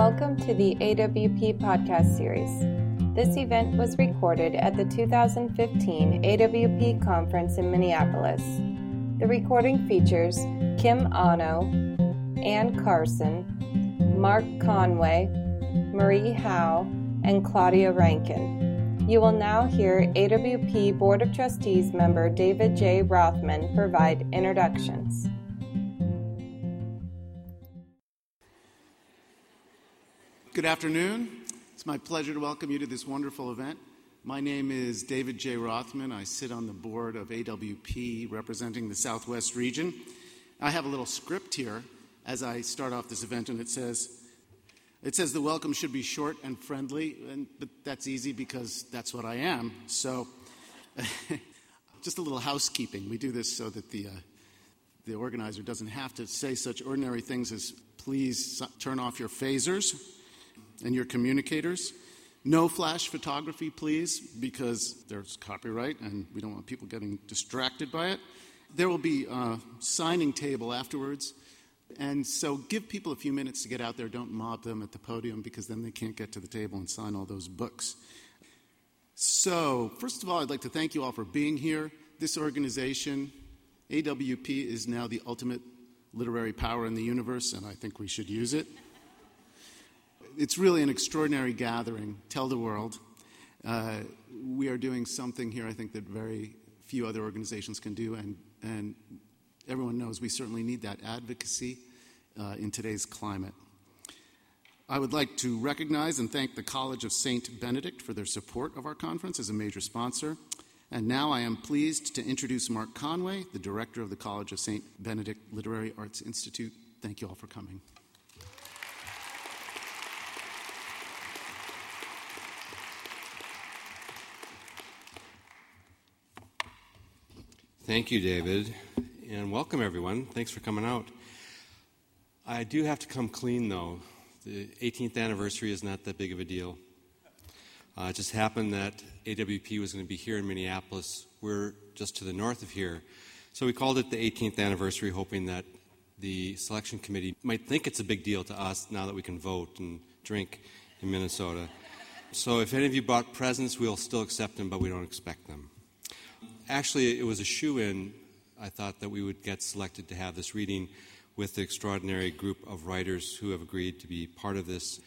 Welcome to the AWP podcast series. This event was recorded at the 2015 AWP conference in Minneapolis. The recording features Kim Anno, Anne Carson, Mark Conway, Marie Howe, and Claudia Rankine. You will now hear AWP Board of Trustees member David J. Rothman provide introductions. Good afternoon. It's my pleasure to welcome you to this wonderful event. My name is David J. Rothman. I sit on the board of AWP representing the Southwest region. I have a little script here as I start off this event, and it says, it says the welcome should be short and friendly, and, but that's easy because that's what I am. So, just a little housekeeping. We do this so that the, uh, the organizer doesn't have to say such ordinary things as please turn off your phasers and your communicators. No flash photography, please, because there's copyright and we don't want people getting distracted by it. There will be a signing table afterwards. And so give people a few minutes to get out there. Don't mob them at the podium because then they can't get to the table and sign all those books. So, first of all, I'd like to thank you all for being here. This organization, AWP, is now the ultimate literary power in the universe, and I think we should use it it's really an extraordinary gathering. Tell the world. Uh, we are doing something here, I think, that very few other organizations can do, and, and everyone knows we certainly need that advocacy uh, in today's climate. I would like to recognize and thank the College of St. Benedict for their support of our conference as a major sponsor. And now I am pleased to introduce Mark Conway, the director of the College of St. Benedict Literary Arts Institute. Thank you all for coming. Thank you, David, and welcome everyone. Thanks for coming out. I do have to come clean though. The 18th anniversary is not that big of a deal. Uh, it just happened that AWP was going to be here in Minneapolis. We're just to the north of here. So we called it the 18th anniversary, hoping that the selection committee might think it's a big deal to us now that we can vote and drink in Minnesota. So if any of you bought presents, we'll still accept them, but we don't expect them actually, it was a shoe in, I thought, that we would get selected to have this reading with the extraordinary group of writers who have agreed to be part of this.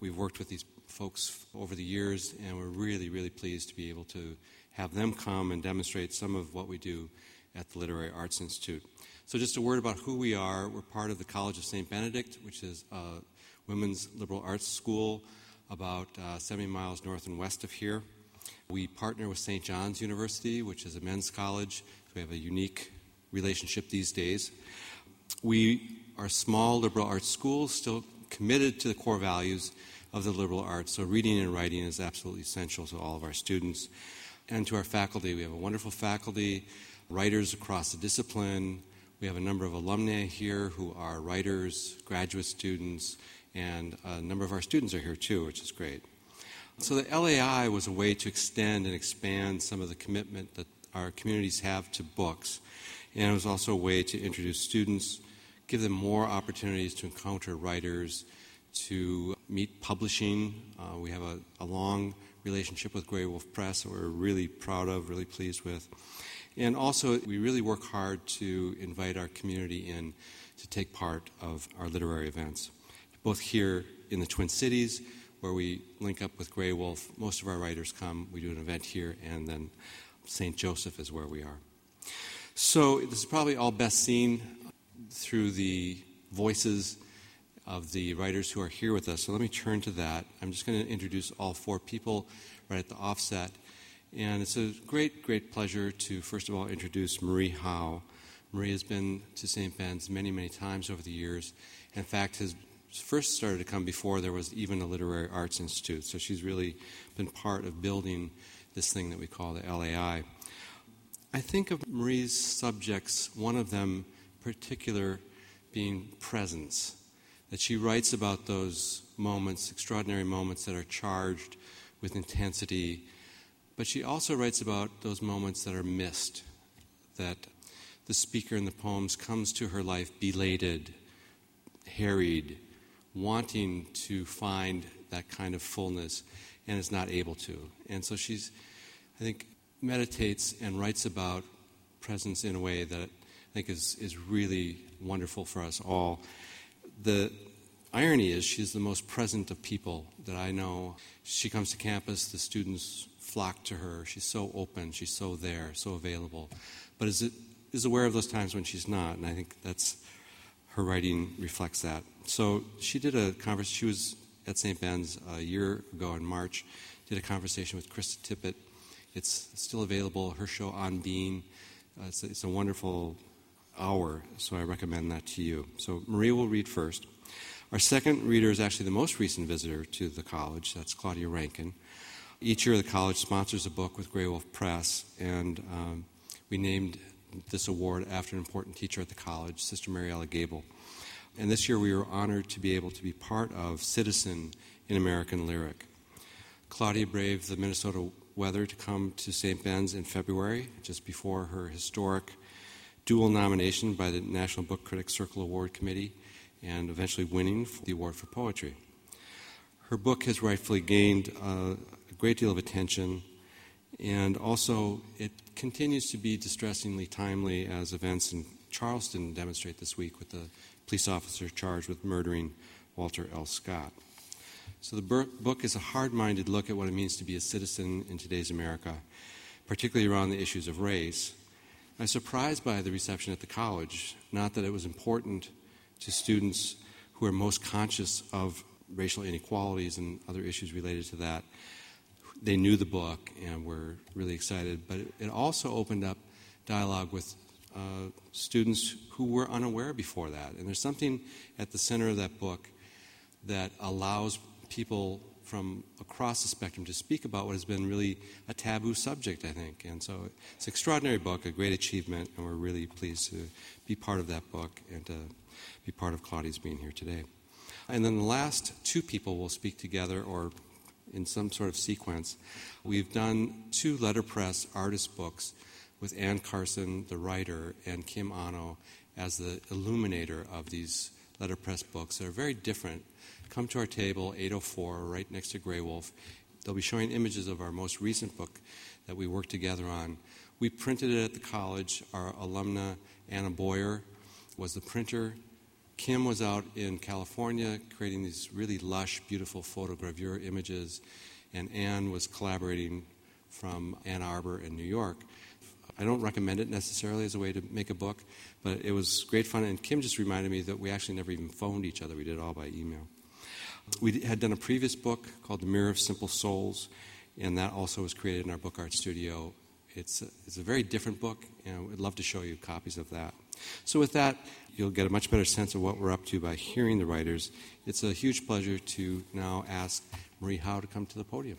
We've worked with these folks over the years, and we're really, really pleased to be able to have them come and demonstrate some of what we do at the Literary Arts Institute. So, just a word about who we are. We're part of the College of St. Benedict, which is a women's liberal arts school about uh, 70 miles north and west of here. We partner with St. John's University, which is a men's college. We have a unique relationship these days. We are small liberal arts schools, still committed to the core values of the liberal arts. So reading and writing is absolutely essential to all of our students. And to our faculty, we have a wonderful faculty, writers across the discipline. We have a number of alumni here who are writers, graduate students, and a number of our students are here too, which is great. So the LAI was a way to extend and expand some of the commitment that our communities have to books. And it was also a way to introduce students, give them more opportunities to encounter writers, to meet publishing. Uh, we have a, a, long relationship with Graywolf Press that we're really proud of, really pleased with. And also, we really work hard to invite our community in to take part of our literary events, both here in the Twin Cities where we link up with Graywolf. Most of our writers come. We do an event here, and then St. Joseph is where we are. So this is probably all best seen through the voices of the writers who are here with us. So let me turn to that. I'm just going to introduce all four people right at the offset. And it's a great, great pleasure to, first of all, introduce Marie Howe. Marie has been to St. Ben's many, many times over the years. In fact, has first started to come before there was even a literary arts institute. So she's really been part of building this thing that we call the LAI. I think of Marie's subjects, one of them particular being presence, that she writes about those moments, extraordinary moments that are charged with intensity, but she also writes about those moments that are missed, that the speaker in the poems comes to her life belated, harried, wanting to find that kind of fullness and is not able to. And so she's, I think, meditates and writes about presence in a way that I think is, is really wonderful for us all. The irony is she's the most present of people that I know. She comes to campus, the students flock to her. She's so open, she's so there, so available. But is, it, is aware of those times when she's not, and I think that's her writing reflects that. So she did a conversation. She was at St. Ben's a year ago in March. Did a conversation with Krista Tippett. It's still available. Her show on Being. Uh, it's, a, it's a wonderful hour, so I recommend that to you. So Maria will read first. Our second reader is actually the most recent visitor to the college. That's Claudia Rankine. Each year, the college sponsors a book with Graywolf Press, and um, we named this award after an important teacher at the college, Sister Mariella Gable. And this year we were honored to be able to be part of Citizen An American Lyric. Claudia braved the Minnesota weather to come to St. Ben's in February, just before her historic dual nomination by the National Book Critics Circle Award Committee, and eventually winning the award for poetry. Her book has rightfully gained uh, a great deal of attention and also, it continues to be distressingly timely as events in Charleston demonstrate this week with the police officer charged with murdering Walter L. Scott. So, the book is a hard minded look at what it means to be a citizen in today's America, particularly around the issues of race. I was surprised by the reception at the college, not that it was important to students who are most conscious of racial inequalities and other issues related to that, they knew the book and were really excited. But it, it also opened up dialogue with uh, students who were unaware before that. And there's something at the center of that book that allows people from across the spectrum to speak about what has been really a taboo subject, I think. And so it's an extraordinary book, a great achievement, and we're really pleased to be part of that book and to be part of Claudia's being here today. And then the last two people will speak together or in some sort of sequence. We've done two letterpress artist books with Anne Carson, the writer, and Kim Anno as the illuminator of these letterpress books that are very different. Come to our table, 804, right next to Graywolf. They'll be showing images of our most recent book that we worked together on. We printed it at the college. Our alumna, Anna Boyer, was the printer. Kim was out in California creating these really lush, beautiful photogravure images, and Anne was collaborating from Ann Arbor in New York. I don't recommend it necessarily as a way to make a book, but it was great fun. And Kim just reminded me that we actually never even phoned each other, we did it all by email. We had done a previous book called The Mirror of Simple Souls, and that also was created in our book art studio. It's a, it's a very different book, and we'd love to show you copies of that. So, with that, you'll get a much better sense of what we're up to by hearing the writers. It's a huge pleasure to now ask Marie Howe to come to the podium.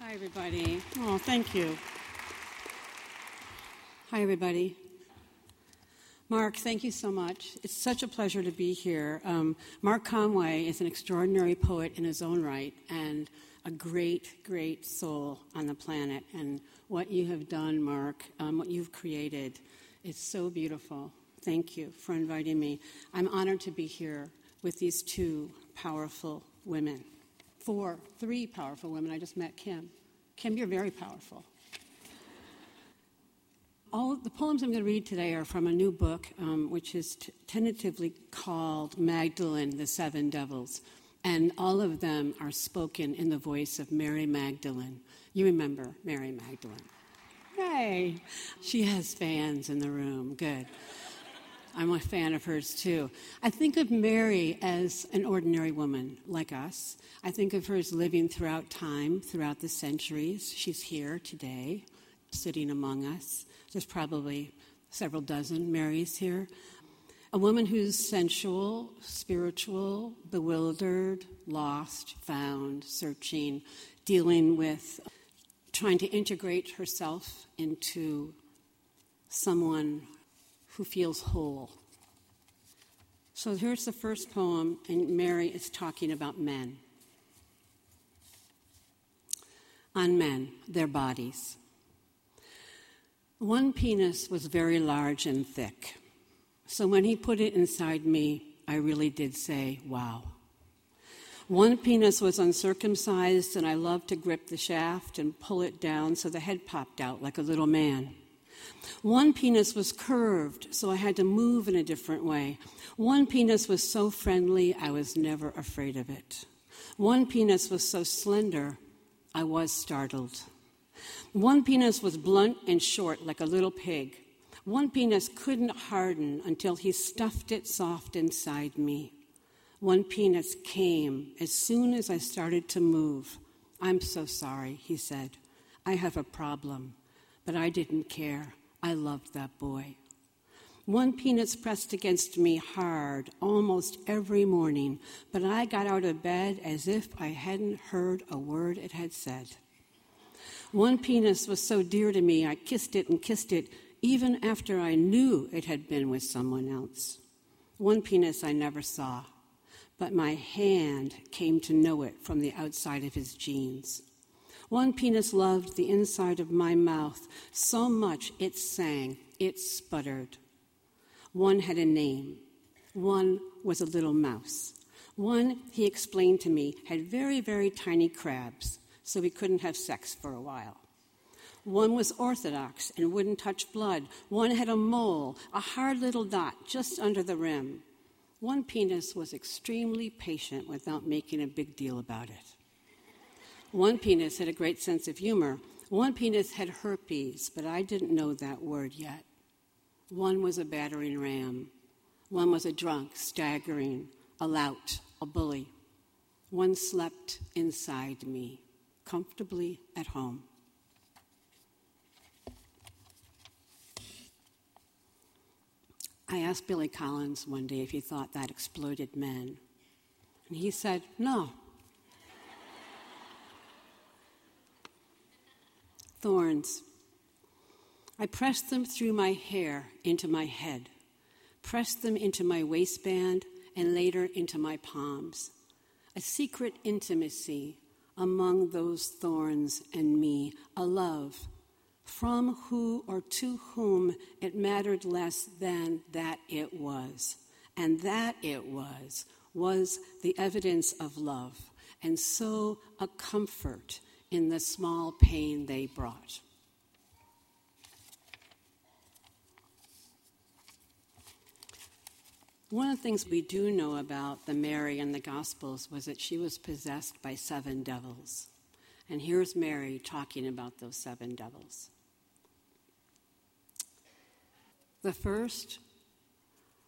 Hi, everybody. Oh, thank you. Hi, everybody. Mark, thank you so much. It's such a pleasure to be here. Um, Mark Conway is an extraordinary poet in his own right and a great, great soul on the planet. And what you have done, Mark, um, what you've created, is so beautiful. Thank you for inviting me. I'm honored to be here with these two powerful women. Four, three powerful women. I just met Kim. Kim, you're very powerful. All the poems I'm going to read today are from a new book, um, which is t- tentatively called Magdalene, the Seven Devils. And all of them are spoken in the voice of Mary Magdalene. You remember Mary Magdalene. Hey, she has fans in the room. Good. I'm a fan of hers too. I think of Mary as an ordinary woman like us. I think of her as living throughout time, throughout the centuries. She's here today, sitting among us. There's probably several dozen Marys here. A woman who's sensual, spiritual, bewildered, lost, found, searching, dealing with trying to integrate herself into someone who feels whole. So here's the first poem, and Mary is talking about men. on men, their bodies. One penis was very large and thick. So when he put it inside me, I really did say, wow. One penis was uncircumcised, and I loved to grip the shaft and pull it down so the head popped out like a little man. One penis was curved, so I had to move in a different way. One penis was so friendly, I was never afraid of it. One penis was so slender, I was startled. One penis was blunt and short like a little pig. One penis couldn't harden until he stuffed it soft inside me. One penis came as soon as I started to move. I'm so sorry, he said. I have a problem. But I didn't care. I loved that boy. One penis pressed against me hard almost every morning, but I got out of bed as if I hadn't heard a word it had said. One penis was so dear to me, I kissed it and kissed it even after I knew it had been with someone else. One penis I never saw but my hand came to know it from the outside of his jeans. One penis loved the inside of my mouth so much it sang, it sputtered. One had a name. One was a little mouse. One, he explained to me, had very, very tiny crabs, so he couldn't have sex for a while. One was orthodox and wouldn't touch blood. One had a mole, a hard little dot just under the rim. One penis was extremely patient without making a big deal about it. One penis had a great sense of humor. One penis had herpes, but I didn't know that word yet. One was a battering ram. One was a drunk, staggering, a lout, a bully. One slept inside me, comfortably at home. I asked Billy Collins one day if he thought that exploded men. And he said, no. Thorns. I pressed them through my hair into my head, pressed them into my waistband, and later into my palms. A secret intimacy among those thorns and me, a love from who or to whom it mattered less than that it was. And that it was, was the evidence of love, and so a comfort in the small pain they brought. One of the things we do know about the Mary in the Gospels was that she was possessed by seven devils. And here's Mary talking about those seven devils. The first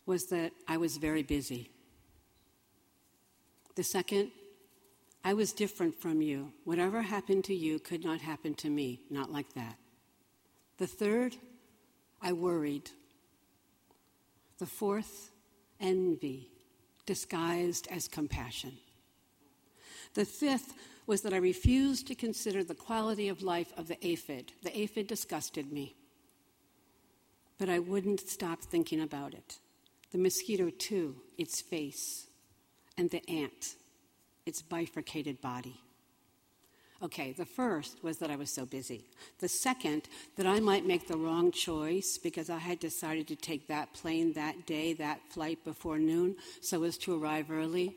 was that I was very busy. The second, I was different from you. Whatever happened to you could not happen to me, not like that. The third, I worried. The fourth, envy, disguised as compassion. The fifth was that I refused to consider the quality of life of the aphid. The aphid disgusted me but I wouldn't stop thinking about it. The mosquito, too, its face, and the ant, its bifurcated body. Okay, the first was that I was so busy. The second, that I might make the wrong choice because I had decided to take that plane that day, that flight before noon, so as to arrive early,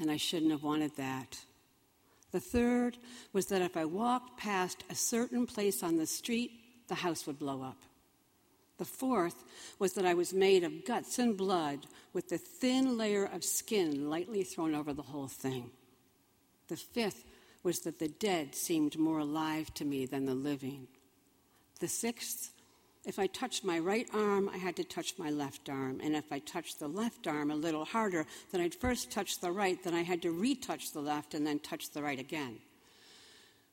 and I shouldn't have wanted that. The third was that if I walked past a certain place on the street, the house would blow up. The fourth was that I was made of guts and blood with a thin layer of skin lightly thrown over the whole thing. The fifth was that the dead seemed more alive to me than the living. The sixth, if I touched my right arm, I had to touch my left arm. And if I touched the left arm a little harder, then I'd first touch the right, then I had to retouch the left and then touch the right again.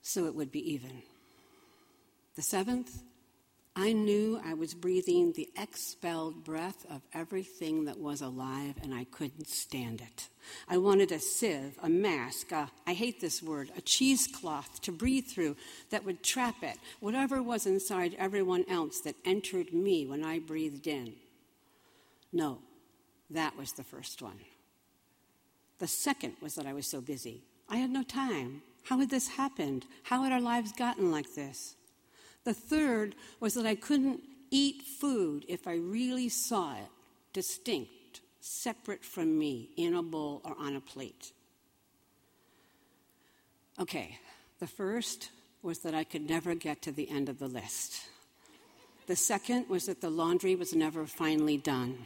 So it would be even. The seventh, I knew I was breathing the expelled breath of everything that was alive, and I couldn't stand it. I wanted a sieve, a mask, a, I hate this word, a cheesecloth to breathe through that would trap it, whatever was inside everyone else that entered me when I breathed in. No, that was the first one. The second was that I was so busy. I had no time. How had this happened? How had our lives gotten like this? The third was that I couldn't eat food if I really saw it distinct, separate from me, in a bowl or on a plate. Okay, the first was that I could never get to the end of the list. The second was that the laundry was never finally done.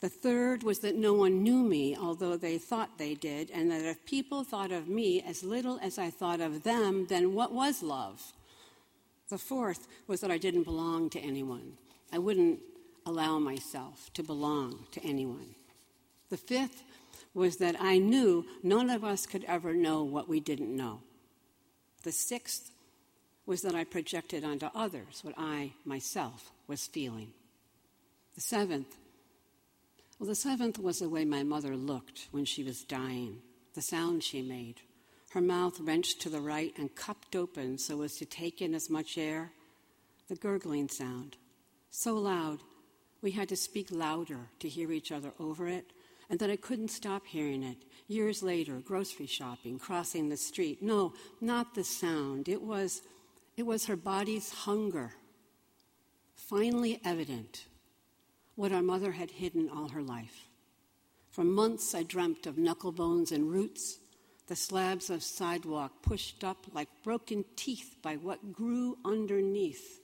The third was that no one knew me, although they thought they did, and that if people thought of me as little as I thought of them, then what was love? The fourth was that I didn't belong to anyone. I wouldn't allow myself to belong to anyone. The fifth was that I knew none of us could ever know what we didn't know. The sixth was that I projected onto others what I myself was feeling. The seventh well, the seventh was the way my mother looked when she was dying, the sound she made. Her mouth wrenched to the right and cupped open so as to take in as much air. The gurgling sound, so loud we had to speak louder to hear each other over it, and that I couldn't stop hearing it. Years later, grocery shopping, crossing the street. No, not the sound. It was, it was her body's hunger, finally evident what our mother had hidden all her life. For months I dreamt of knuckle bones and roots, the slabs of sidewalk pushed up like broken teeth by what grew underneath.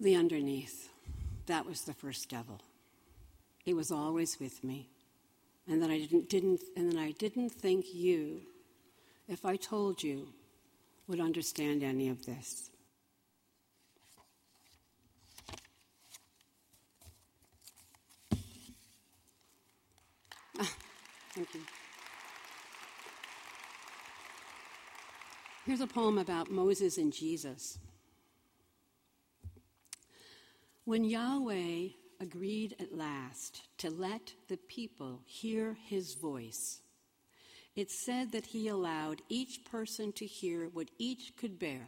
The underneath, that was the first devil. It was always with me. And then I didn't, didn't and then I didn't think you, if I told you, would understand any of this. Thank you. Here's a poem about Moses and Jesus. When Yahweh agreed at last to let the people hear his voice, it said that he allowed each person to hear what each could bear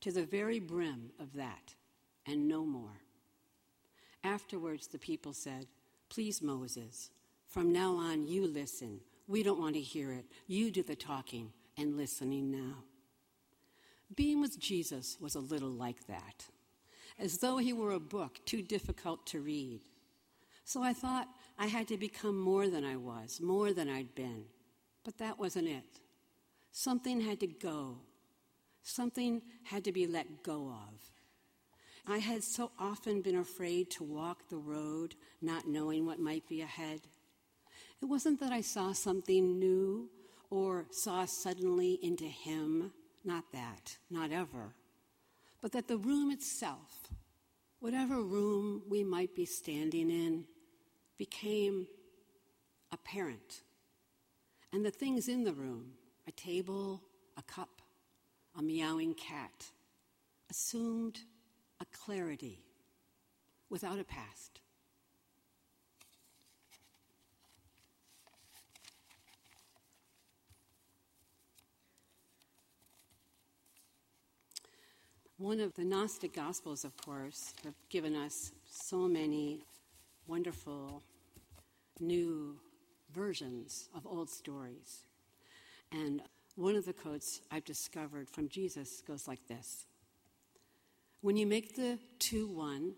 to the very brim of that, and no more. Afterwards, the people said, Please, Moses, from now on, you listen. We don't want to hear it. You do the talking and listening now. Being with Jesus was a little like that, as though he were a book too difficult to read. So I thought I had to become more than I was, more than I'd been. But that wasn't it. Something had to go, something had to be let go of. I had so often been afraid to walk the road, not knowing what might be ahead. It wasn't that I saw something new or saw suddenly into Him, not that, not ever, but that the room itself, whatever room we might be standing in, became apparent. And the things in the room, a table, a cup, a meowing cat, assumed a clarity without a past. One of the Gnostic Gospels, of course, have given us so many wonderful new versions of old stories. And one of the quotes I've discovered from Jesus goes like this When you make the two one,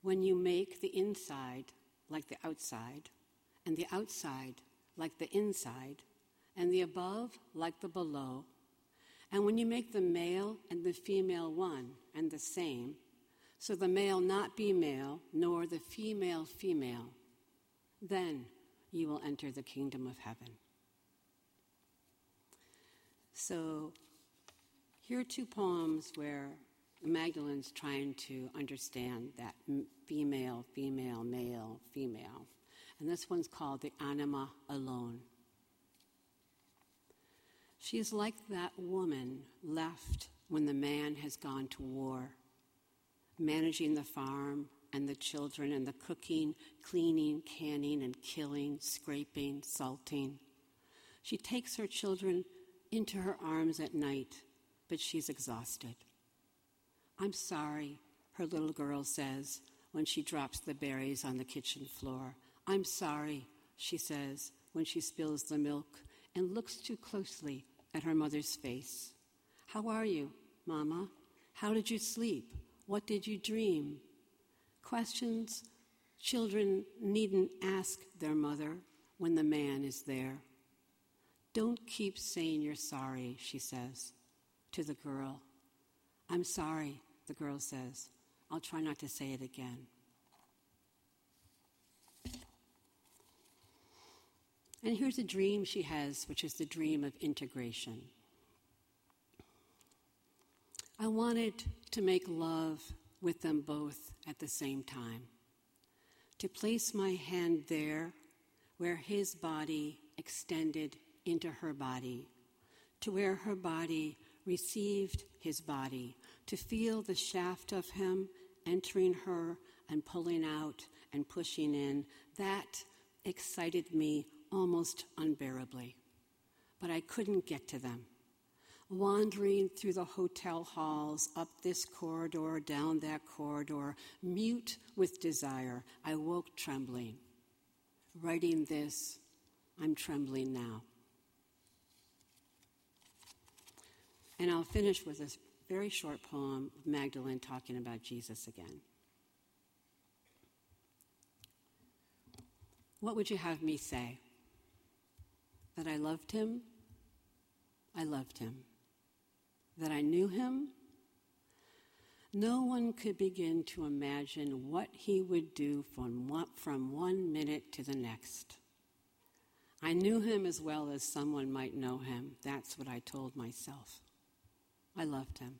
when you make the inside like the outside, and the outside like the inside, and the above like the below, and when you make the male and the female one and the same, so the male not be male, nor the female female, then you will enter the kingdom of heaven. So here are two poems where Magdalene's trying to understand that female, female, male, female. And this one's called The Anima Alone. She is like that woman left when the man has gone to war, managing the farm and the children and the cooking, cleaning, canning, and killing, scraping, salting. She takes her children into her arms at night, but she's exhausted. I'm sorry, her little girl says when she drops the berries on the kitchen floor. I'm sorry, she says when she spills the milk and looks too closely at her mother's face. How are you, Mama? How did you sleep? What did you dream? Questions children needn't ask their mother when the man is there. Don't keep saying you're sorry, she says to the girl. I'm sorry, the girl says. I'll try not to say it again. And here's a dream she has, which is the dream of integration. I wanted to make love with them both at the same time, to place my hand there where his body extended into her body, to where her body received his body, to feel the shaft of him entering her and pulling out and pushing in. That excited me almost unbearably. But I couldn't get to them. Wandering through the hotel halls, up this corridor, down that corridor, mute with desire, I woke trembling. Writing this, I'm trembling now. And I'll finish with a very short poem of Magdalene talking about Jesus again. What would you have me say? That I loved him, I loved him. That I knew him, no one could begin to imagine what he would do from one, from one minute to the next. I knew him as well as someone might know him. That's what I told myself. I loved him.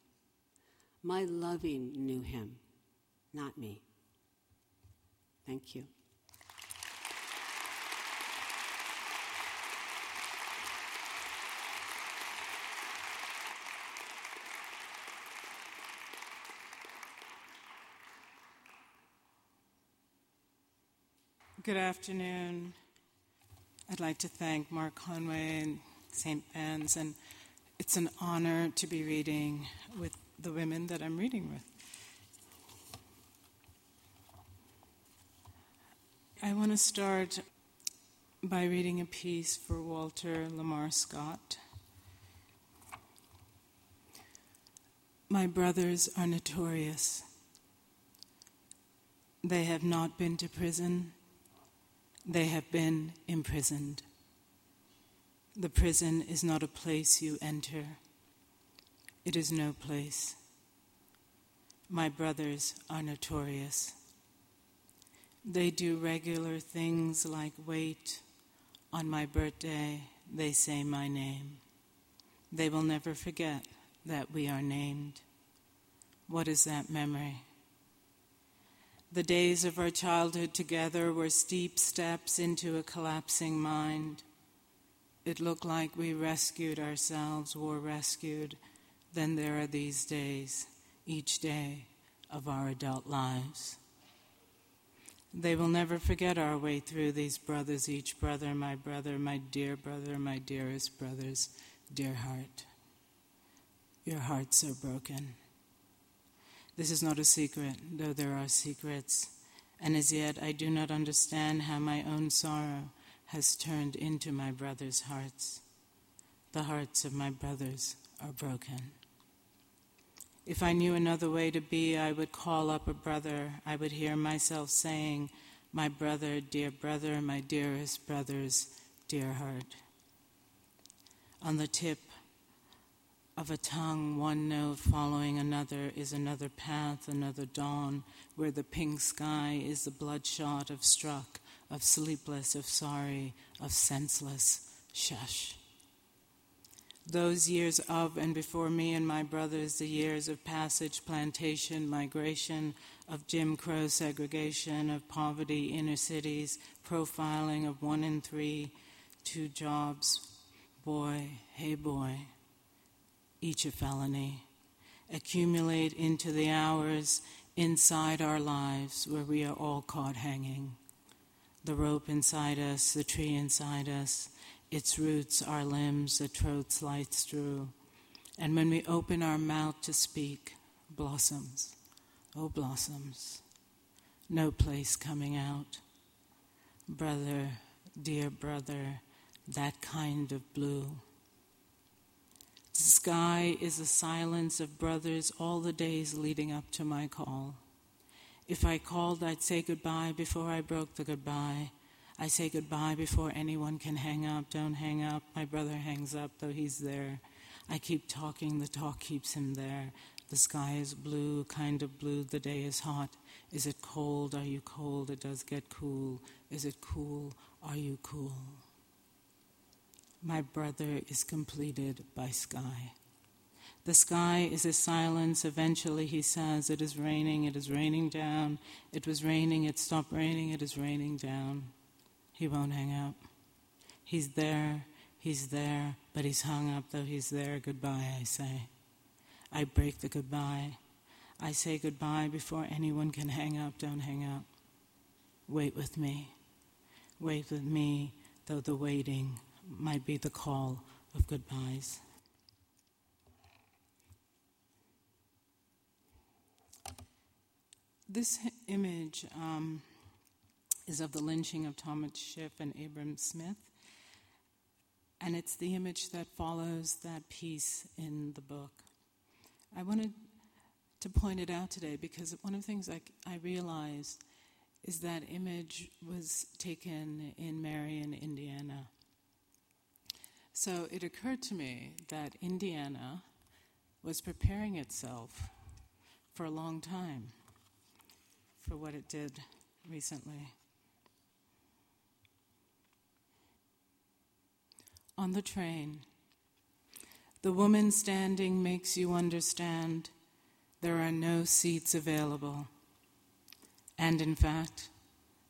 My loving knew him, not me. Thank you. Good afternoon. I'd like to thank Mark Conway and St. Ben's, and it's an honor to be reading with the women that I'm reading with. I want to start by reading a piece for Walter Lamar Scott. My brothers are notorious. They have not been to prison they have been imprisoned. The prison is not a place you enter, it is no place. My brothers are notorious. They do regular things like wait. On my birthday, they say my name. They will never forget that we are named. What is that memory? The days of our childhood together were steep steps into a collapsing mind. It looked like we rescued ourselves, were rescued. Then there are these days, each day of our adult lives. They will never forget our way through these brothers, each brother, my brother, my dear brother, my dearest brother's dear heart. Your hearts are broken. This is not a secret, though there are secrets, and as yet I do not understand how my own sorrow has turned into my brothers' hearts. The hearts of my brothers are broken. If I knew another way to be, I would call up a brother. I would hear myself saying, My brother, dear brother, my dearest brother's dear heart. On the tip of a tongue, one note following another is another path, another dawn, where the pink sky is the bloodshot of struck, of sleepless, of sorry, of senseless. Shush. Those years of and before me and my brothers, the years of passage, plantation, migration, of Jim Crow segregation, of poverty, inner cities, profiling of one in three, two jobs, boy, hey boy each a felony, accumulate into the hours inside our lives where we are all caught hanging. The rope inside us, the tree inside us, its roots, our limbs, the throat slides through. And when we open our mouth to speak, blossoms, oh blossoms, no place coming out. Brother, dear brother, that kind of blue. Sky is the silence of brothers all the days leading up to my call. If I called, I'd say goodbye before I broke the goodbye. I say goodbye before anyone can hang up. Don't hang up. My brother hangs up, though he's there. I keep talking, the talk keeps him there. The sky is blue, kind of blue, the day is hot. Is it cold? Are you cold? It does get cool. Is it cool? Are you cool? My brother is completed by sky. The sky is a silence. Eventually, he says, It is raining, it is raining down. It was raining, it stopped raining, it is raining down. He won't hang up. He's there, he's there, but he's hung up, though he's there. Goodbye, I say. I break the goodbye. I say goodbye before anyone can hang up. Don't hang up. Wait with me. Wait with me, though the waiting might be the call of goodbyes. This image um, is of the lynching of Thomas Shipp and Abram Smith, and it's the image that follows that piece in the book. I wanted to point it out today because one of the things I, I realized is that image was taken in Marion, Indiana. So it occurred to me that Indiana was preparing itself for a long time for what it did recently. On the train, the woman standing makes you understand there are no seats available. And in fact,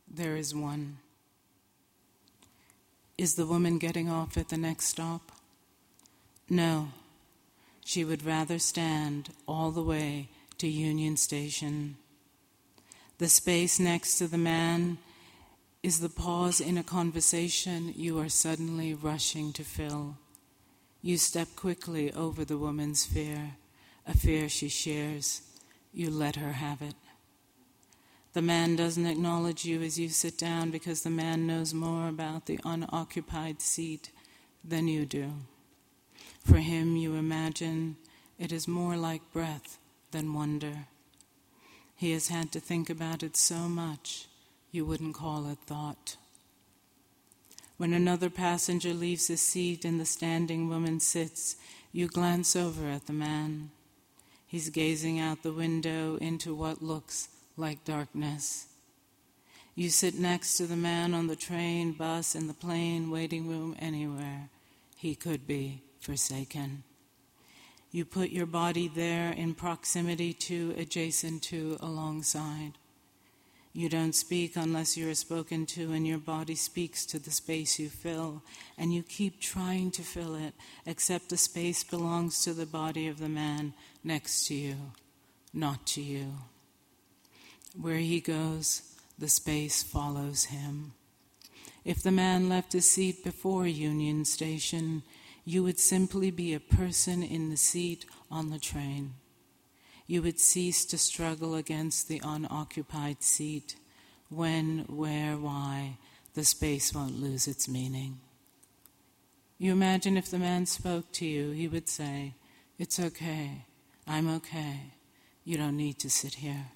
there is one. Is the woman getting off at the next stop? No. She would rather stand all the way to Union Station the space next to the man is the pause in a conversation you are suddenly rushing to fill. You step quickly over the woman's fear, a fear she shares. You let her have it. The man doesn't acknowledge you as you sit down because the man knows more about the unoccupied seat than you do. For him, you imagine it is more like breath than wonder. He has had to think about it so much, you wouldn't call it thought. When another passenger leaves his seat and the standing woman sits, you glance over at the man. He's gazing out the window into what looks like darkness. You sit next to the man on the train, bus, in the plane, waiting room, anywhere. He could be forsaken. You put your body there in proximity to, adjacent to, alongside. You don't speak unless you are spoken to, and your body speaks to the space you fill, and you keep trying to fill it, except the space belongs to the body of the man next to you, not to you. Where he goes, the space follows him. If the man left his seat before Union Station, you would simply be a person in the seat on the train. You would cease to struggle against the unoccupied seat. When, where, why, the space won't lose its meaning. You imagine if the man spoke to you, he would say, It's okay, I'm okay. You don't need to sit here.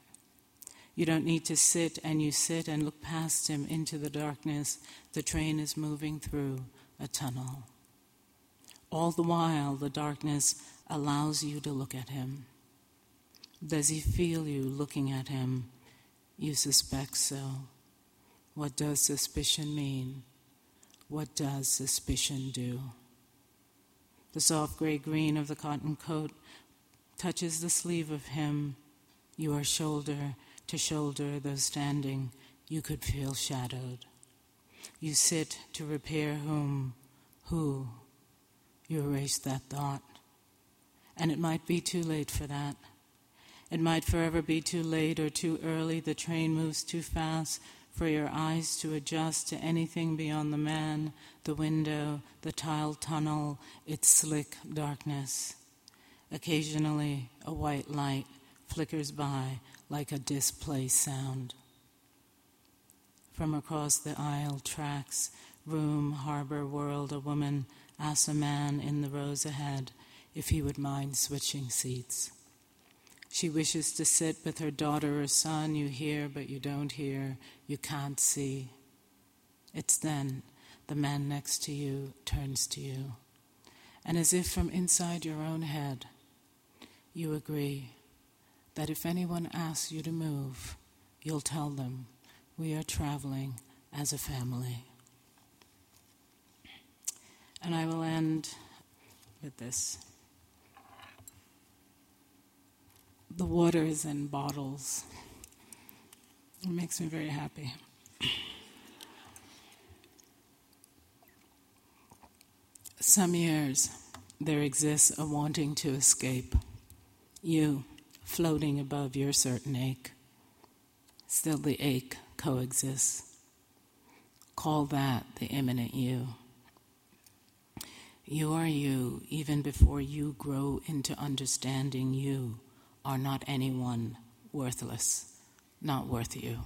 You don't need to sit, and you sit and look past him into the darkness. The train is moving through a tunnel. All the while, the darkness allows you to look at him. Does he feel you looking at him? You suspect so. What does suspicion mean? What does suspicion do? The soft gray green of the cotton coat touches the sleeve of him. your shoulder to shoulder, though standing, you could feel shadowed. You sit to repair whom, who, you erase that thought. And it might be too late for that. It might forever be too late or too early. The train moves too fast for your eyes to adjust to anything beyond the man, the window, the tiled tunnel, its slick darkness. Occasionally, a white light flickers by like a displaced sound. From across the aisle, tracks room, harbor, world, a woman asks a man in the rows ahead if he would mind switching seats. She wishes to sit with her daughter or son, you hear, but you don't hear, you can't see. It's then the man next to you turns to you. And as if from inside your own head, you agree that if anyone asks you to move, you'll tell them, We are traveling as a family. And I will end with this. The water is in bottles. It makes me very happy. Some years there exists a wanting to escape, you floating above your certain ache. Still, the ache coexists. Call that the immanent you. You are you even before you grow into understanding you are not anyone worthless, not worth you.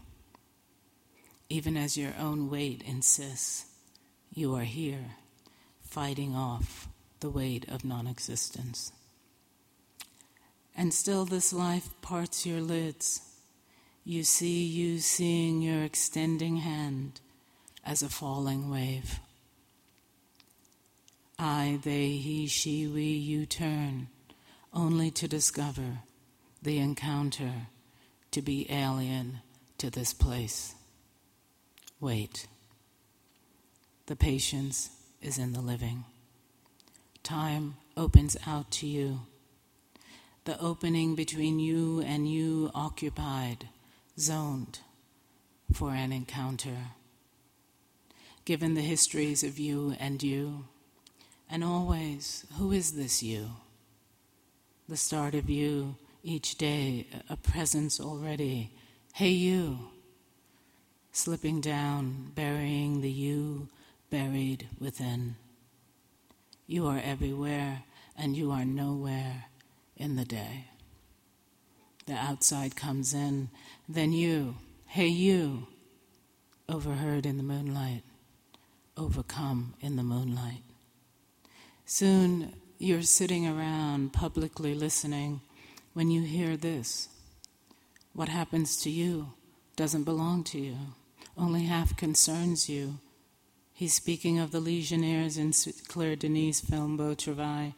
Even as your own weight insists, you are here fighting off the weight of non existence. And still, this life parts your lids. You see you seeing your extending hand as a falling wave. I, they, he, she, we, you turn only to discover the encounter to be alien to this place. Wait. The patience is in the living. Time opens out to you. The opening between you and you occupied, zoned for an encounter. Given the histories of you and you, and always, who is this you? The start of you each day, a presence already. Hey, you. Slipping down, burying the you buried within. You are everywhere and you are nowhere in the day. The outside comes in, then you, hey you, overheard in the moonlight, overcome in the moonlight. Soon you're sitting around publicly listening when you hear this. What happens to you doesn't belong to you, only half concerns you He's speaking of the Legionnaires in Claire Denis' film Beau Travail,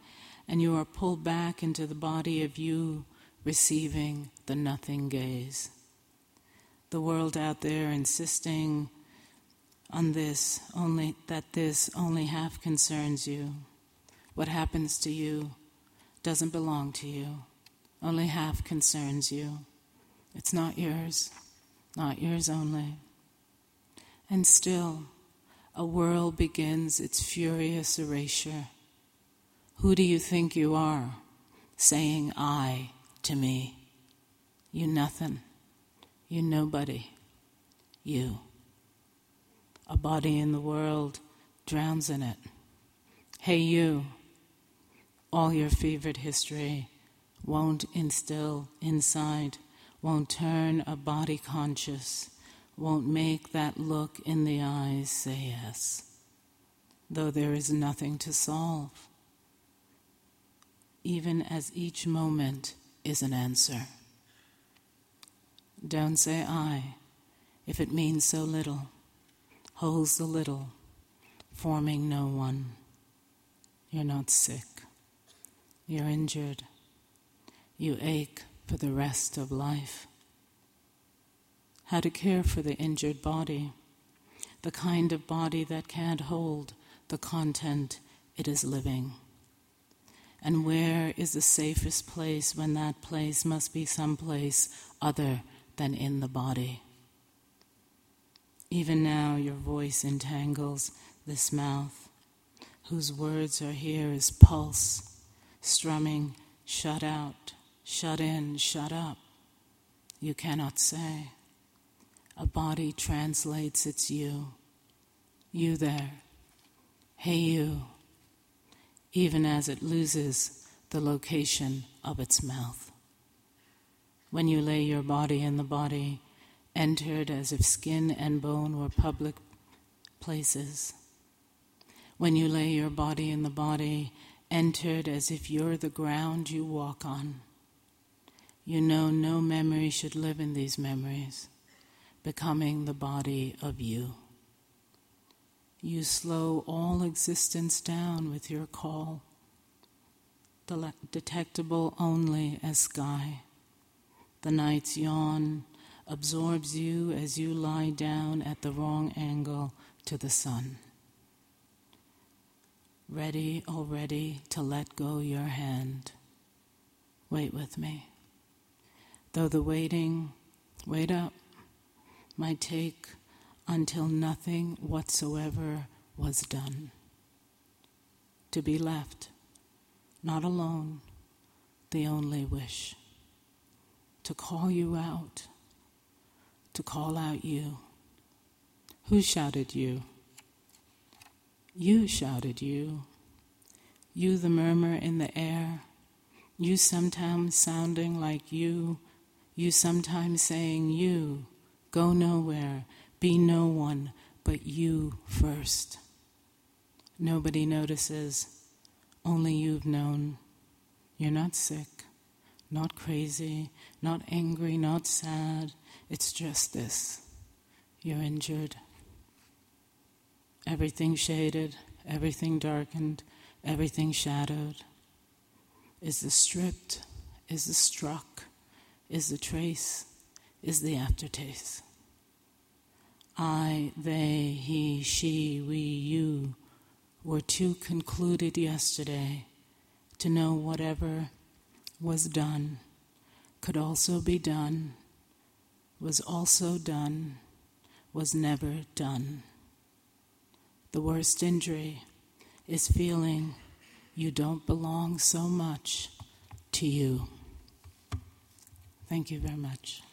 and you are pulled back into the body of you receiving the nothing gaze. The world out there insisting on this, only that this only half concerns you. What happens to you doesn't belong to you, only half concerns you. It's not yours, not yours only. And still, a whirl begins its furious erasure. Who do you think you are, saying I to me? You nothing, you nobody, you. A body in the world drowns in it. Hey, you, all your fevered history won't instill inside, won't turn a body conscious won't make that look in the eyes say yes, though there is nothing to solve, even as each moment is an answer. Don't say I if it means so little, holds the little, forming no one. You're not sick, you're injured, you ache for the rest of life how to care for the injured body, the kind of body that can't hold the content it is living. And where is the safest place when that place must be someplace other than in the body? Even now, your voice entangles this mouth, whose words are here as pulse, strumming, shut out, shut in, shut up. You cannot say. A body translates its you. You there. Hey, you. Even as it loses the location of its mouth. When you lay your body in the body, entered as if skin and bone were public places, when you lay your body in the body, entered as if you're the ground you walk on. You know no memory should live in these memories, becoming the body of you. You slow all existence down with your call, detectable only as sky. The night's yawn absorbs you as you lie down at the wrong angle to the sun. Ready already to let go your hand. Wait with me. Though the waiting, wait up, might take until nothing whatsoever was done. To be left, not alone, the only wish. To call you out, to call out you. Who shouted you? You shouted you. You, the murmur in the air. You, sometimes sounding like you. You, sometimes saying you. Go nowhere be no one but you first. Nobody notices, only you've known. You're not sick, not crazy, not angry, not sad. It's just this you're injured. Everything shaded, everything darkened, everything shadowed. Is the stripped, is the struck, is the trace, is the aftertaste. I, they, he, she, we, you were too concluded yesterday to know whatever was done could also be done, was also done, was never done. The worst injury is feeling you don't belong so much to you. Thank you very much.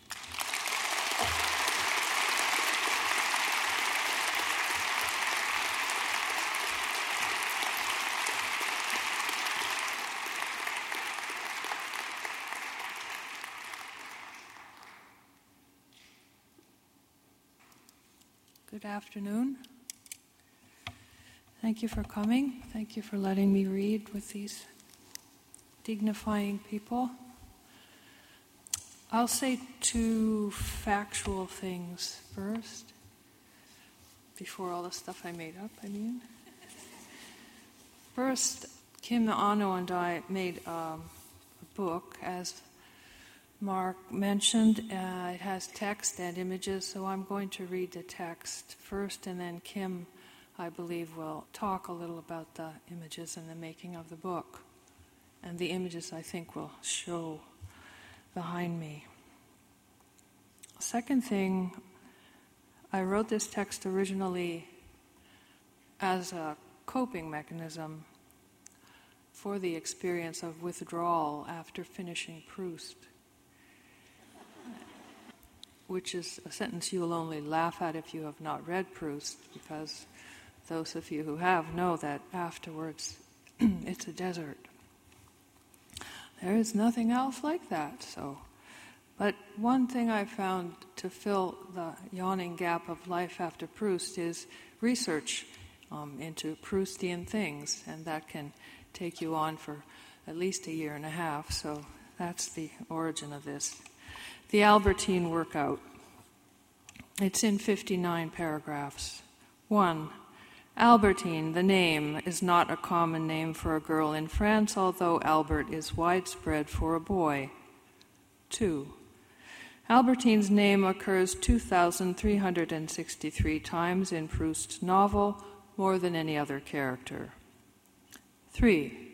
Good afternoon. Thank you for coming. Thank you for letting me read with these dignifying people. I'll say two factual things first, before all the stuff I made up, I mean. First, Kim Anno and I made um, a book as Mark mentioned. Uh, it has text and images, so I'm going to read the text first, and then Kim, I believe, will talk a little about the images and the making of the book. And the images, I think, will show behind me. Second thing, I wrote this text originally as a coping mechanism for the experience of withdrawal after finishing Proust which is a sentence you will only laugh at if you have not read Proust, because those of you who have know that afterwards it's a desert. There is nothing else like that. So, but one thing I found to fill the yawning gap of life after Proust is research um, into Proustian things, and that can take you on for at least a year and a half. So that's the origin of this the Albertine workout. It's in 59 paragraphs. 1. Albertine, the name, is not a common name for a girl in France, although Albert is widespread for a boy. 2. Albertine's name occurs 2,363 times in Proust's novel, more than any other character. 3.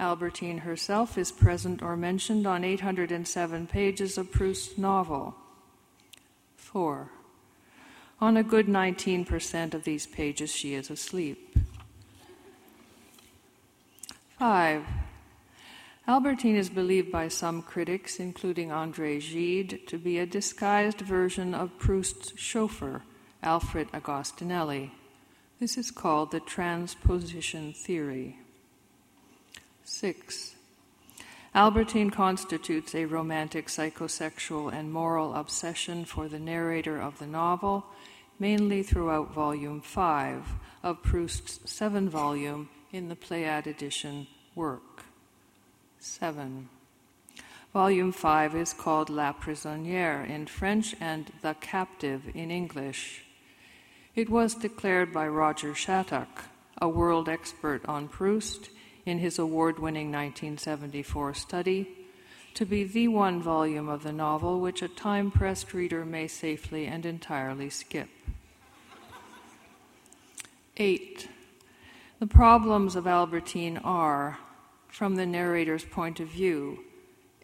Albertine herself is present or mentioned on 807 pages of Proust's novel. 4. On a good 19% of these pages, she is asleep. 5. Albertine is believed by some critics, including Andre Gide, to be a disguised version of Proust's chauffeur, Alfred Agostinelli. This is called the transposition theory. 6. Albertine constitutes a romantic, psychosexual, and moral obsession for the narrator of the novel, mainly throughout Volume 5, of Proust's seven volume in the Pléiade edition work. 7. Volume 5 is called La Prisonnière in French and The Captive in English. It was declared by Roger Shattuck, a world expert on Proust, in his award winning 1974 study, to be the one volume of the novel which a time pressed reader may safely and entirely skip. 8. The problems of Albertine are, from the narrator's point of view,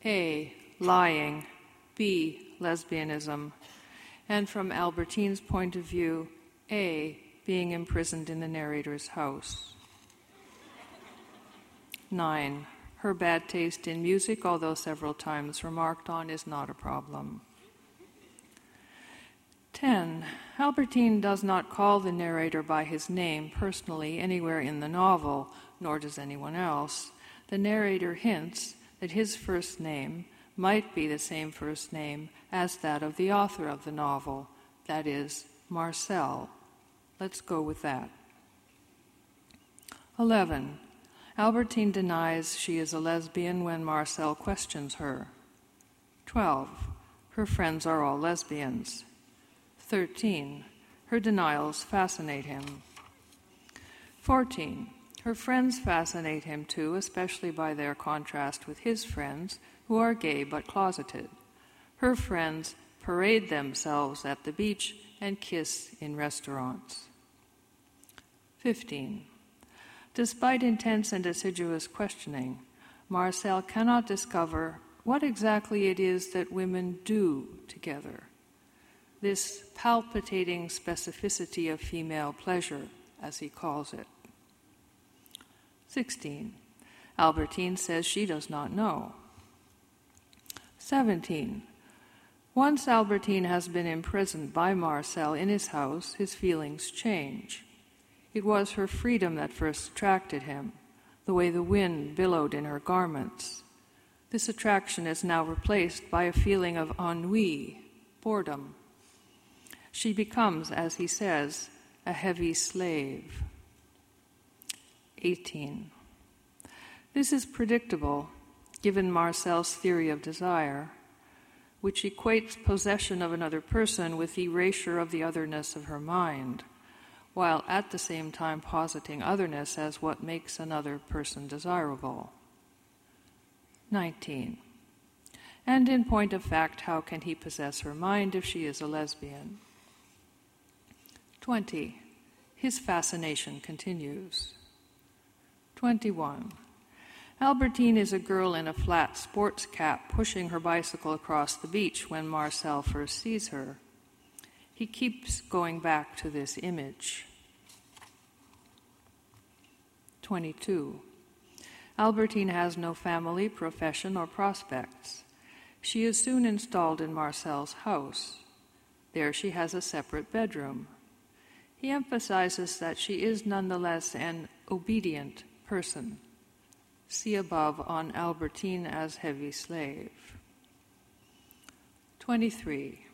A. Lying, B. Lesbianism, and from Albertine's point of view, A. Being imprisoned in the narrator's house. 9. Her bad taste in music, although several times remarked on, is not a problem. 10. Albertine does not call the narrator by his name personally anywhere in the novel, nor does anyone else. The narrator hints that his first name might be the same first name as that of the author of the novel, that is, Marcel. Let's go with that. 11. Albertine denies she is a lesbian when Marcel questions her. 12. Her friends are all lesbians. 13. Her denials fascinate him. 14. Her friends fascinate him too, especially by their contrast with his friends, who are gay but closeted. Her friends parade themselves at the beach and kiss in restaurants. 15. Despite intense and assiduous questioning, Marcel cannot discover what exactly it is that women do together. This palpitating specificity of female pleasure, as he calls it. 16. Albertine says she does not know. 17. Once Albertine has been imprisoned by Marcel in his house, his feelings change. It was her freedom that first attracted him, the way the wind billowed in her garments. This attraction is now replaced by a feeling of ennui, boredom. She becomes, as he says, a heavy slave. 18. This is predictable, given Marcel's theory of desire, which equates possession of another person with erasure of the otherness of her mind while at the same time positing otherness as what makes another person desirable. 19. And in point of fact, how can he possess her mind if she is a lesbian? 20. His fascination continues. 21. Albertine is a girl in a flat sports cap pushing her bicycle across the beach when Marcel first sees her. He keeps going back to this image. 22. Albertine has no family, profession, or prospects. She is soon installed in Marcel's house. There she has a separate bedroom. He emphasizes that she is nonetheless an obedient person. See above on Albertine as heavy slave. 23.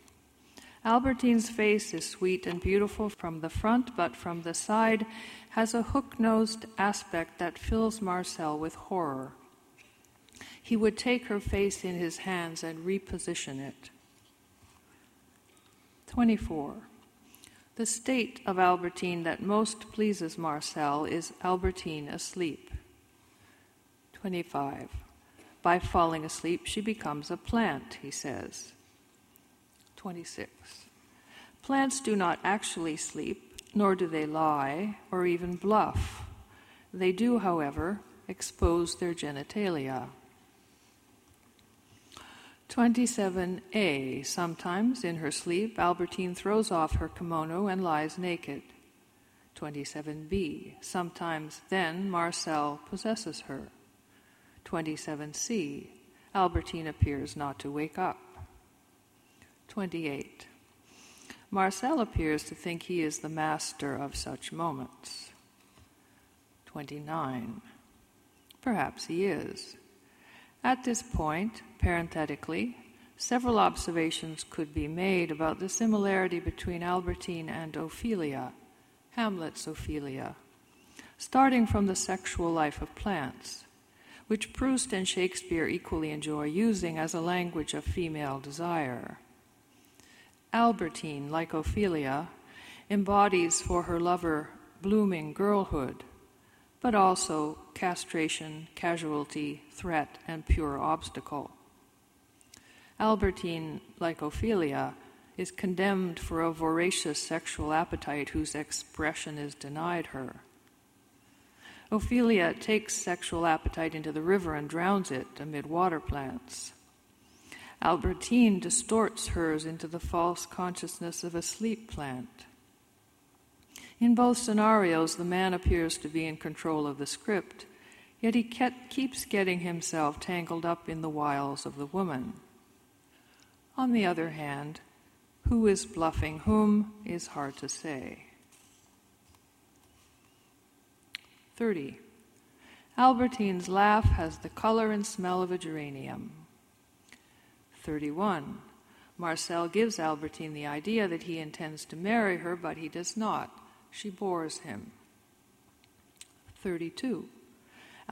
Albertine's face is sweet and beautiful from the front, but from the side has a hook nosed aspect that fills Marcel with horror. He would take her face in his hands and reposition it. 24. The state of Albertine that most pleases Marcel is Albertine asleep. 25. By falling asleep, she becomes a plant, he says. 26. Plants do not actually sleep, nor do they lie or even bluff. They do, however, expose their genitalia. 27a. Sometimes, in her sleep, Albertine throws off her kimono and lies naked. 27b. Sometimes, then, Marcel possesses her. 27c. Albertine appears not to wake up. 28. Marcel appears to think he is the master of such moments. 29. Perhaps he is. At this point, parenthetically, several observations could be made about the similarity between Albertine and Ophelia, Hamlet's Ophelia, starting from the sexual life of plants, which Proust and Shakespeare equally enjoy using as a language of female desire. Albertine, like Ophelia, embodies for her lover blooming girlhood, but also castration, casualty, threat, and pure obstacle. Albertine, like Ophelia, is condemned for a voracious sexual appetite whose expression is denied her. Ophelia takes sexual appetite into the river and drowns it amid water plants. Albertine distorts hers into the false consciousness of a sleep plant. In both scenarios, the man appears to be in control of the script, yet he ke- keeps getting himself tangled up in the wiles of the woman. On the other hand, who is bluffing whom is hard to say. 30. Albertine's laugh has the color and smell of a geranium. 31. Marcel gives Albertine the idea that he intends to marry her, but he does not. She bores him. 32.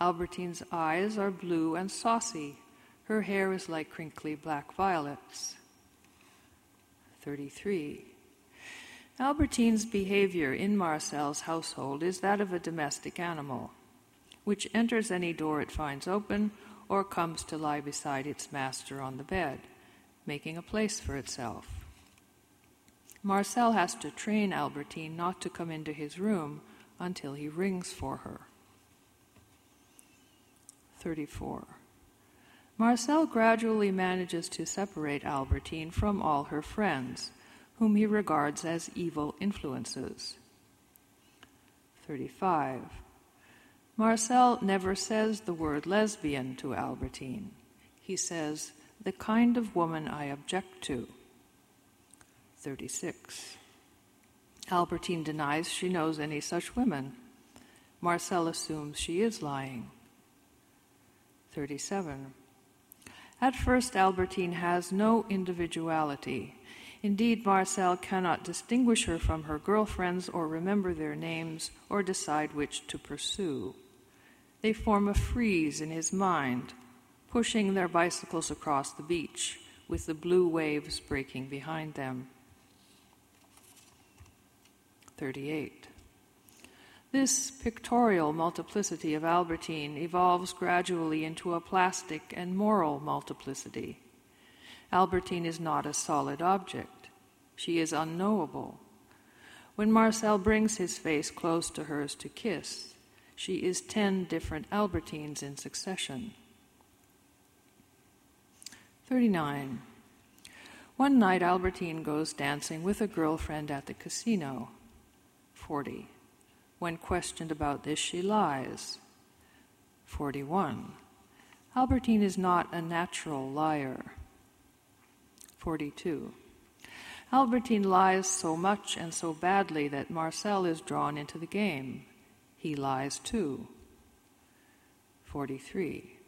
Albertine's eyes are blue and saucy. Her hair is like crinkly black violets. 33. Albertine's behavior in Marcel's household is that of a domestic animal, which enters any door it finds open or comes to lie beside its master on the bed, making a place for itself. Marcel has to train Albertine not to come into his room until he rings for her. 34. Marcel gradually manages to separate Albertine from all her friends, whom he regards as evil influences. 35. Marcel never says the word lesbian to Albertine. He says, the kind of woman I object to. 36. Albertine denies she knows any such women. Marcel assumes she is lying. 37. At first, Albertine has no individuality. Indeed, Marcel cannot distinguish her from her girlfriends or remember their names or decide which to pursue. They form a frieze in his mind, pushing their bicycles across the beach with the blue waves breaking behind them. 38. This pictorial multiplicity of Albertine evolves gradually into a plastic and moral multiplicity. Albertine is not a solid object, she is unknowable. When Marcel brings his face close to hers to kiss, she is ten different Albertines in succession. 39. One night, Albertine goes dancing with a girlfriend at the casino. 40. When questioned about this, she lies. 41. Albertine is not a natural liar. 42. Albertine lies so much and so badly that Marcel is drawn into the game. He lies too. 43.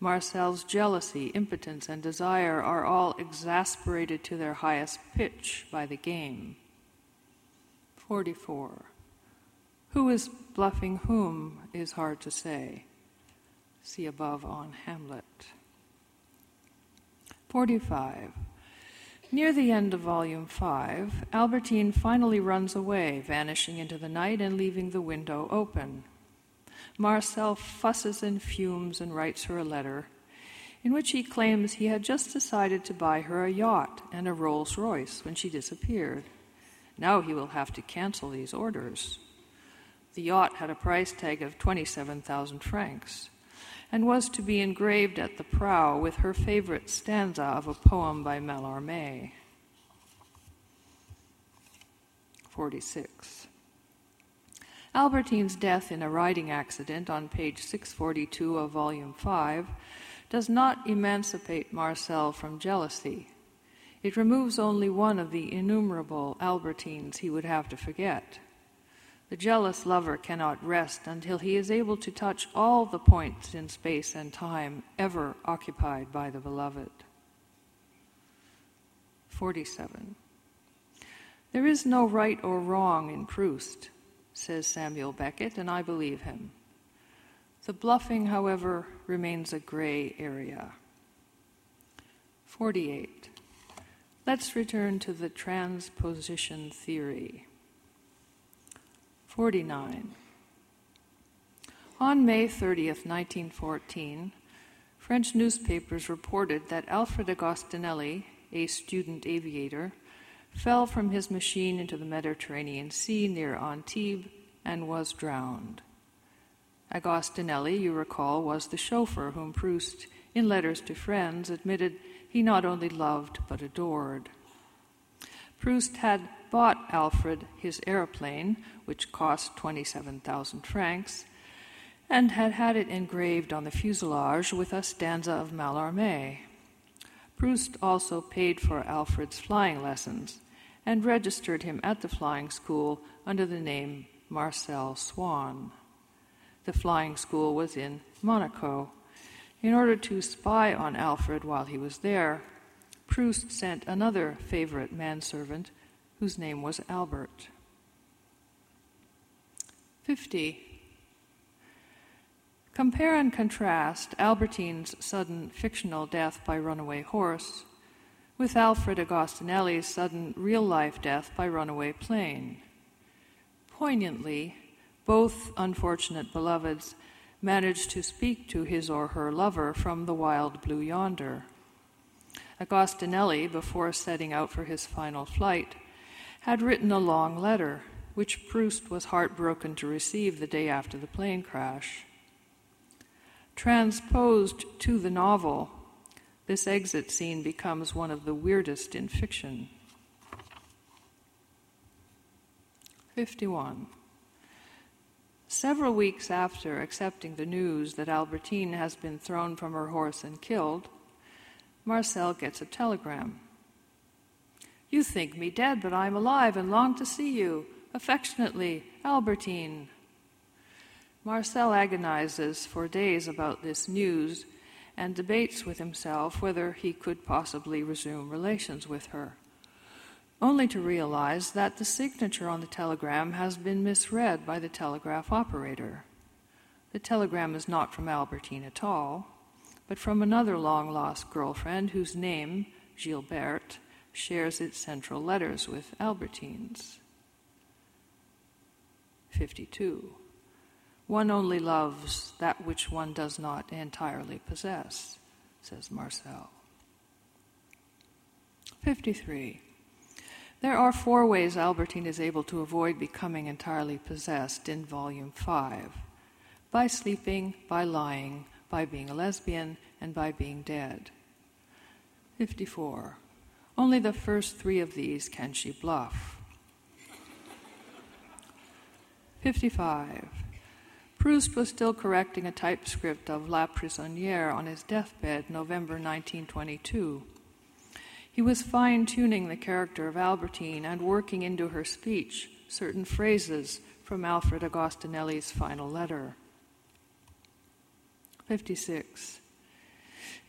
Marcel's jealousy, impotence, and desire are all exasperated to their highest pitch by the game. 44. Who is bluffing whom is hard to say. See above on Hamlet. 45. Near the end of Volume 5, Albertine finally runs away, vanishing into the night and leaving the window open. Marcel fusses and fumes and writes her a letter in which he claims he had just decided to buy her a yacht and a Rolls Royce when she disappeared. Now he will have to cancel these orders. The yacht had a price tag of 27,000 francs and was to be engraved at the prow with her favorite stanza of a poem by Mallarmé. 46. Albertine's death in a riding accident on page 642 of Volume 5 does not emancipate Marcel from jealousy. It removes only one of the innumerable Albertines he would have to forget. The jealous lover cannot rest until he is able to touch all the points in space and time ever occupied by the beloved. 47. There is no right or wrong in Proust, says Samuel Beckett, and I believe him. The bluffing, however, remains a gray area. 48. Let's return to the transposition theory. 49. On May 30th, 1914, French newspapers reported that Alfred Agostinelli, a student aviator, fell from his machine into the Mediterranean Sea near Antibes and was drowned. Agostinelli, you recall, was the chauffeur whom Proust, in letters to friends, admitted he not only loved but adored. Proust had bought Alfred his aeroplane, which cost 27,000 francs, and had had it engraved on the fuselage with a stanza of Mallarmé. Proust also paid for Alfred's flying lessons and registered him at the flying school under the name Marcel Swann. The flying school was in Monaco. In order to spy on Alfred while he was there, Proust sent another favorite manservant whose name was Albert. 50. Compare and contrast Albertine's sudden fictional death by runaway horse with Alfred Agostinelli's sudden real life death by runaway plane. Poignantly, both unfortunate beloveds managed to speak to his or her lover from the wild blue yonder. Agostinelli, before setting out for his final flight, had written a long letter, which Proust was heartbroken to receive the day after the plane crash. Transposed to the novel, this exit scene becomes one of the weirdest in fiction. 51. Several weeks after accepting the news that Albertine has been thrown from her horse and killed, Marcel gets a telegram. You think me dead, but I'm alive and long to see you. Affectionately, Albertine. Marcel agonizes for days about this news and debates with himself whether he could possibly resume relations with her, only to realize that the signature on the telegram has been misread by the telegraph operator. The telegram is not from Albertine at all, but from another long lost girlfriend whose name, Gilberte, shares its central letters with Albertine's. 52. One only loves that which one does not entirely possess, says Marcel. 53. There are four ways Albertine is able to avoid becoming entirely possessed in Volume 5 by sleeping, by lying, by being a lesbian, and by being dead. 54. Only the first three of these can she bluff. 55. Proust was still correcting a typescript of La Prisonnière on his deathbed, November 1922. He was fine tuning the character of Albertine and working into her speech certain phrases from Alfred Agostinelli's final letter. 56.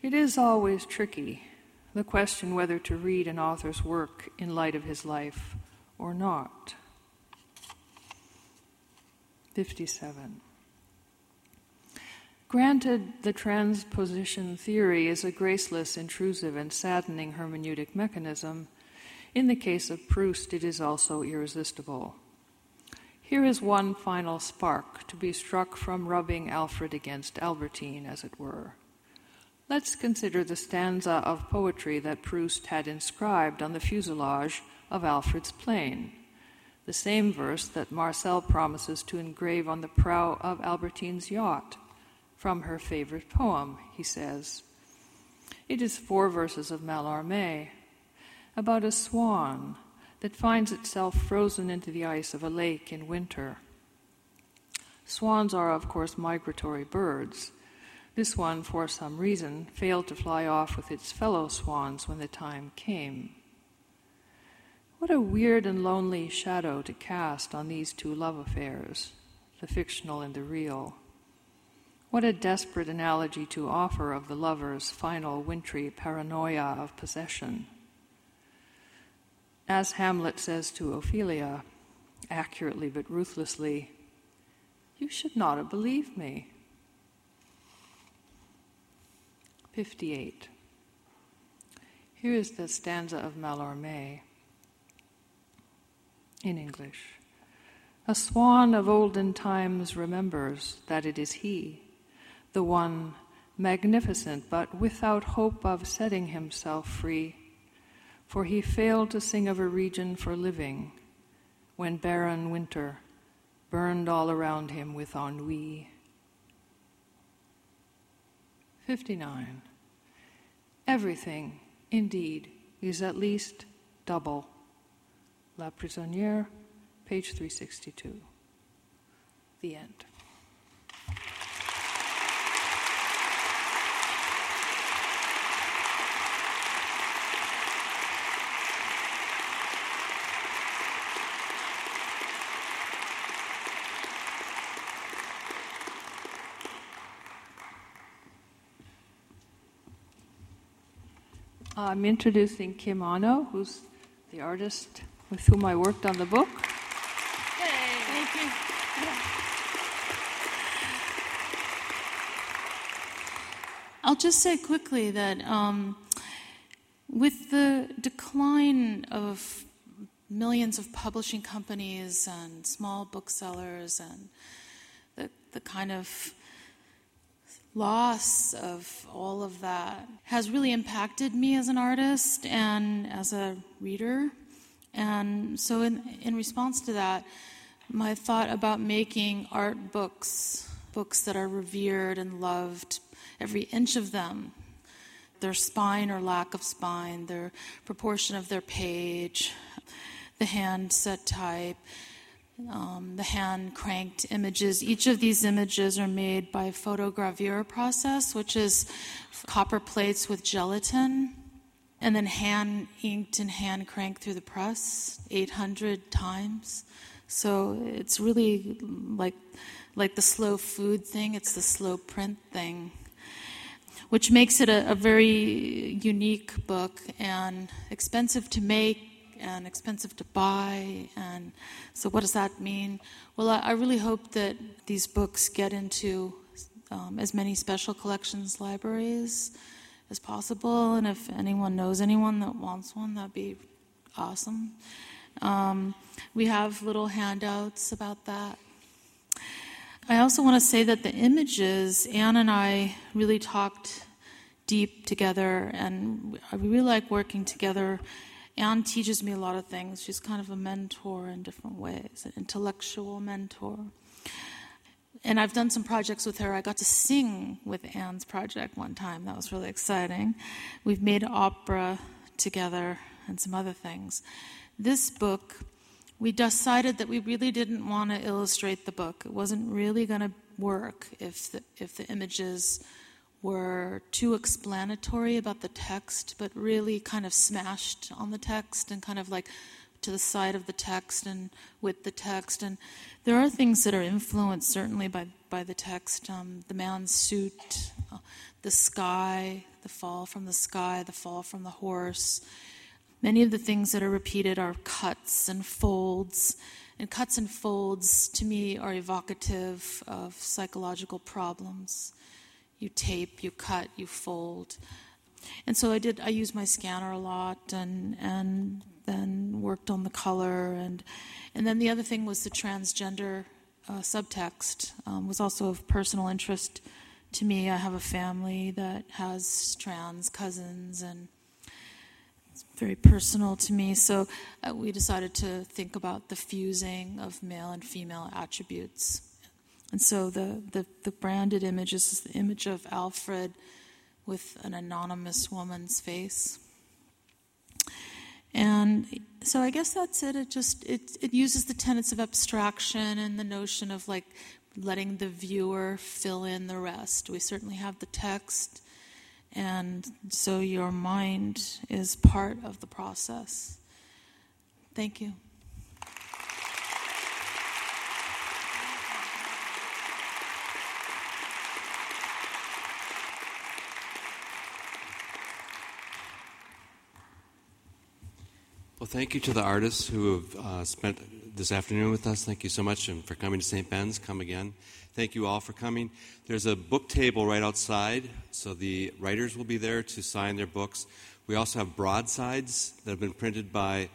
It is always tricky, the question whether to read an author's work in light of his life or not. 57. Granted, the transposition theory is a graceless, intrusive, and saddening hermeneutic mechanism, in the case of Proust, it is also irresistible. Here is one final spark to be struck from rubbing Alfred against Albertine, as it were. Let's consider the stanza of poetry that Proust had inscribed on the fuselage of Alfred's plane, the same verse that Marcel promises to engrave on the prow of Albertine's yacht from her favorite poem, he says. It is four verses of Mallarmé about a swan that finds itself frozen into the ice of a lake in winter. Swans are, of course, migratory birds. This one, for some reason, failed to fly off with its fellow swans when the time came. What a weird and lonely shadow to cast on these two love affairs, the fictional and the real. What a desperate analogy to offer of the lover's final wintry paranoia of possession. as Hamlet says to Ophelia, accurately but ruthlessly, You should not have believed me. 58. Here is the stanza of Mallarmé in English. A swan of olden times remembers that it is he, the one magnificent but without hope of setting himself free, for he failed to sing of a region for living when barren winter burned all around him with ennui. 59. Everything, indeed, is at least double. La Prisonnière, page 362. The end. I'm introducing Kim Anno, who's the artist with whom I worked on the book. I'll just say quickly that um, with the decline of millions of publishing companies and small booksellers and the, the kind of loss of all of that has really impacted me as an artist and as a reader. And so, in, in response to that, my thought about making art books, books that are revered and loved, every inch of them, their spine or lack of spine, their proportion of their page, the hand set type, um, the hand cranked images. Each of these images are made by photogravure process, which is copper plates with gelatin, and then hand inked and hand cranked through the press 800 times. So it's really like like the slow food thing. It's the slow print thing, which makes it a, a very unique book and expensive to make and expensive to buy. And so, what does that mean? Well, I, I really hope that these books get into um, as many special collections libraries as possible. And if anyone knows anyone that wants one, that'd be awesome. Um, we have little handouts about that. I also want to say that the images, Anne and I really talked deep together, and we really like working together Anne teaches me a lot of things. She's kind of a mentor in different ways, an intellectual mentor. And I've done some projects with her. I got to sing with Anne's project one time. That was really exciting. We've made opera together and some other things. This book, we decided that we really didn't want to illustrate the book. It wasn't really going to work if the, if the images were too explanatory about the text, but really kind of smashed on the text and kind of like to the side of the text and with the text. And there are things that are influenced certainly by, by the text. Um, the man's suit, uh, the sky, the fall from the sky, the fall from the horse. Many of the things that are repeated are cuts and folds. And cuts and folds, to me, are evocative of psychological problems you tape, you cut, you fold. And so I did. I used my scanner a lot, and and then worked on the color, and and then the other thing was the transgender uh, subtext um, was also of personal interest to me. I have a family that has trans cousins, and it's very personal to me. So uh, we decided to think about the fusing of male and female attributes and so the, the, the branded image is the image of Alfred with an anonymous woman's face. And so I guess that's it. It just it, it uses the tenets of abstraction and the notion of like letting the viewer fill in the rest. We certainly have the text, and so your mind is part of the process. Thank you. Well, thank you to the artists who have uh, spent this afternoon with us. Thank you so much and for coming to St. Ben's. Come again. Thank you all for coming. There's a book table right outside, so the writers will be there to sign their books. We also have broadsides that have been printed by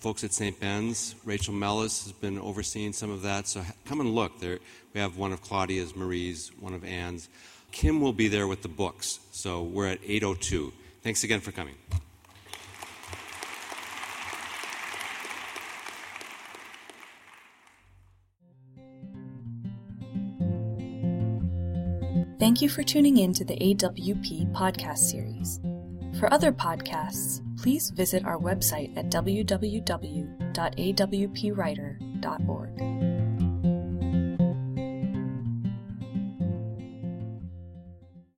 folks at St. Ben's. Rachel Mellis has been overseeing some of that, so come and look. There, we have one of Claudia's, Marie's, one of Anne's. Kim will be there with the books, so we're at 802. Thanks again for coming. Thank you for tuning in to the AWP podcast series. For other podcasts, please visit our website at www.awpwriter.org.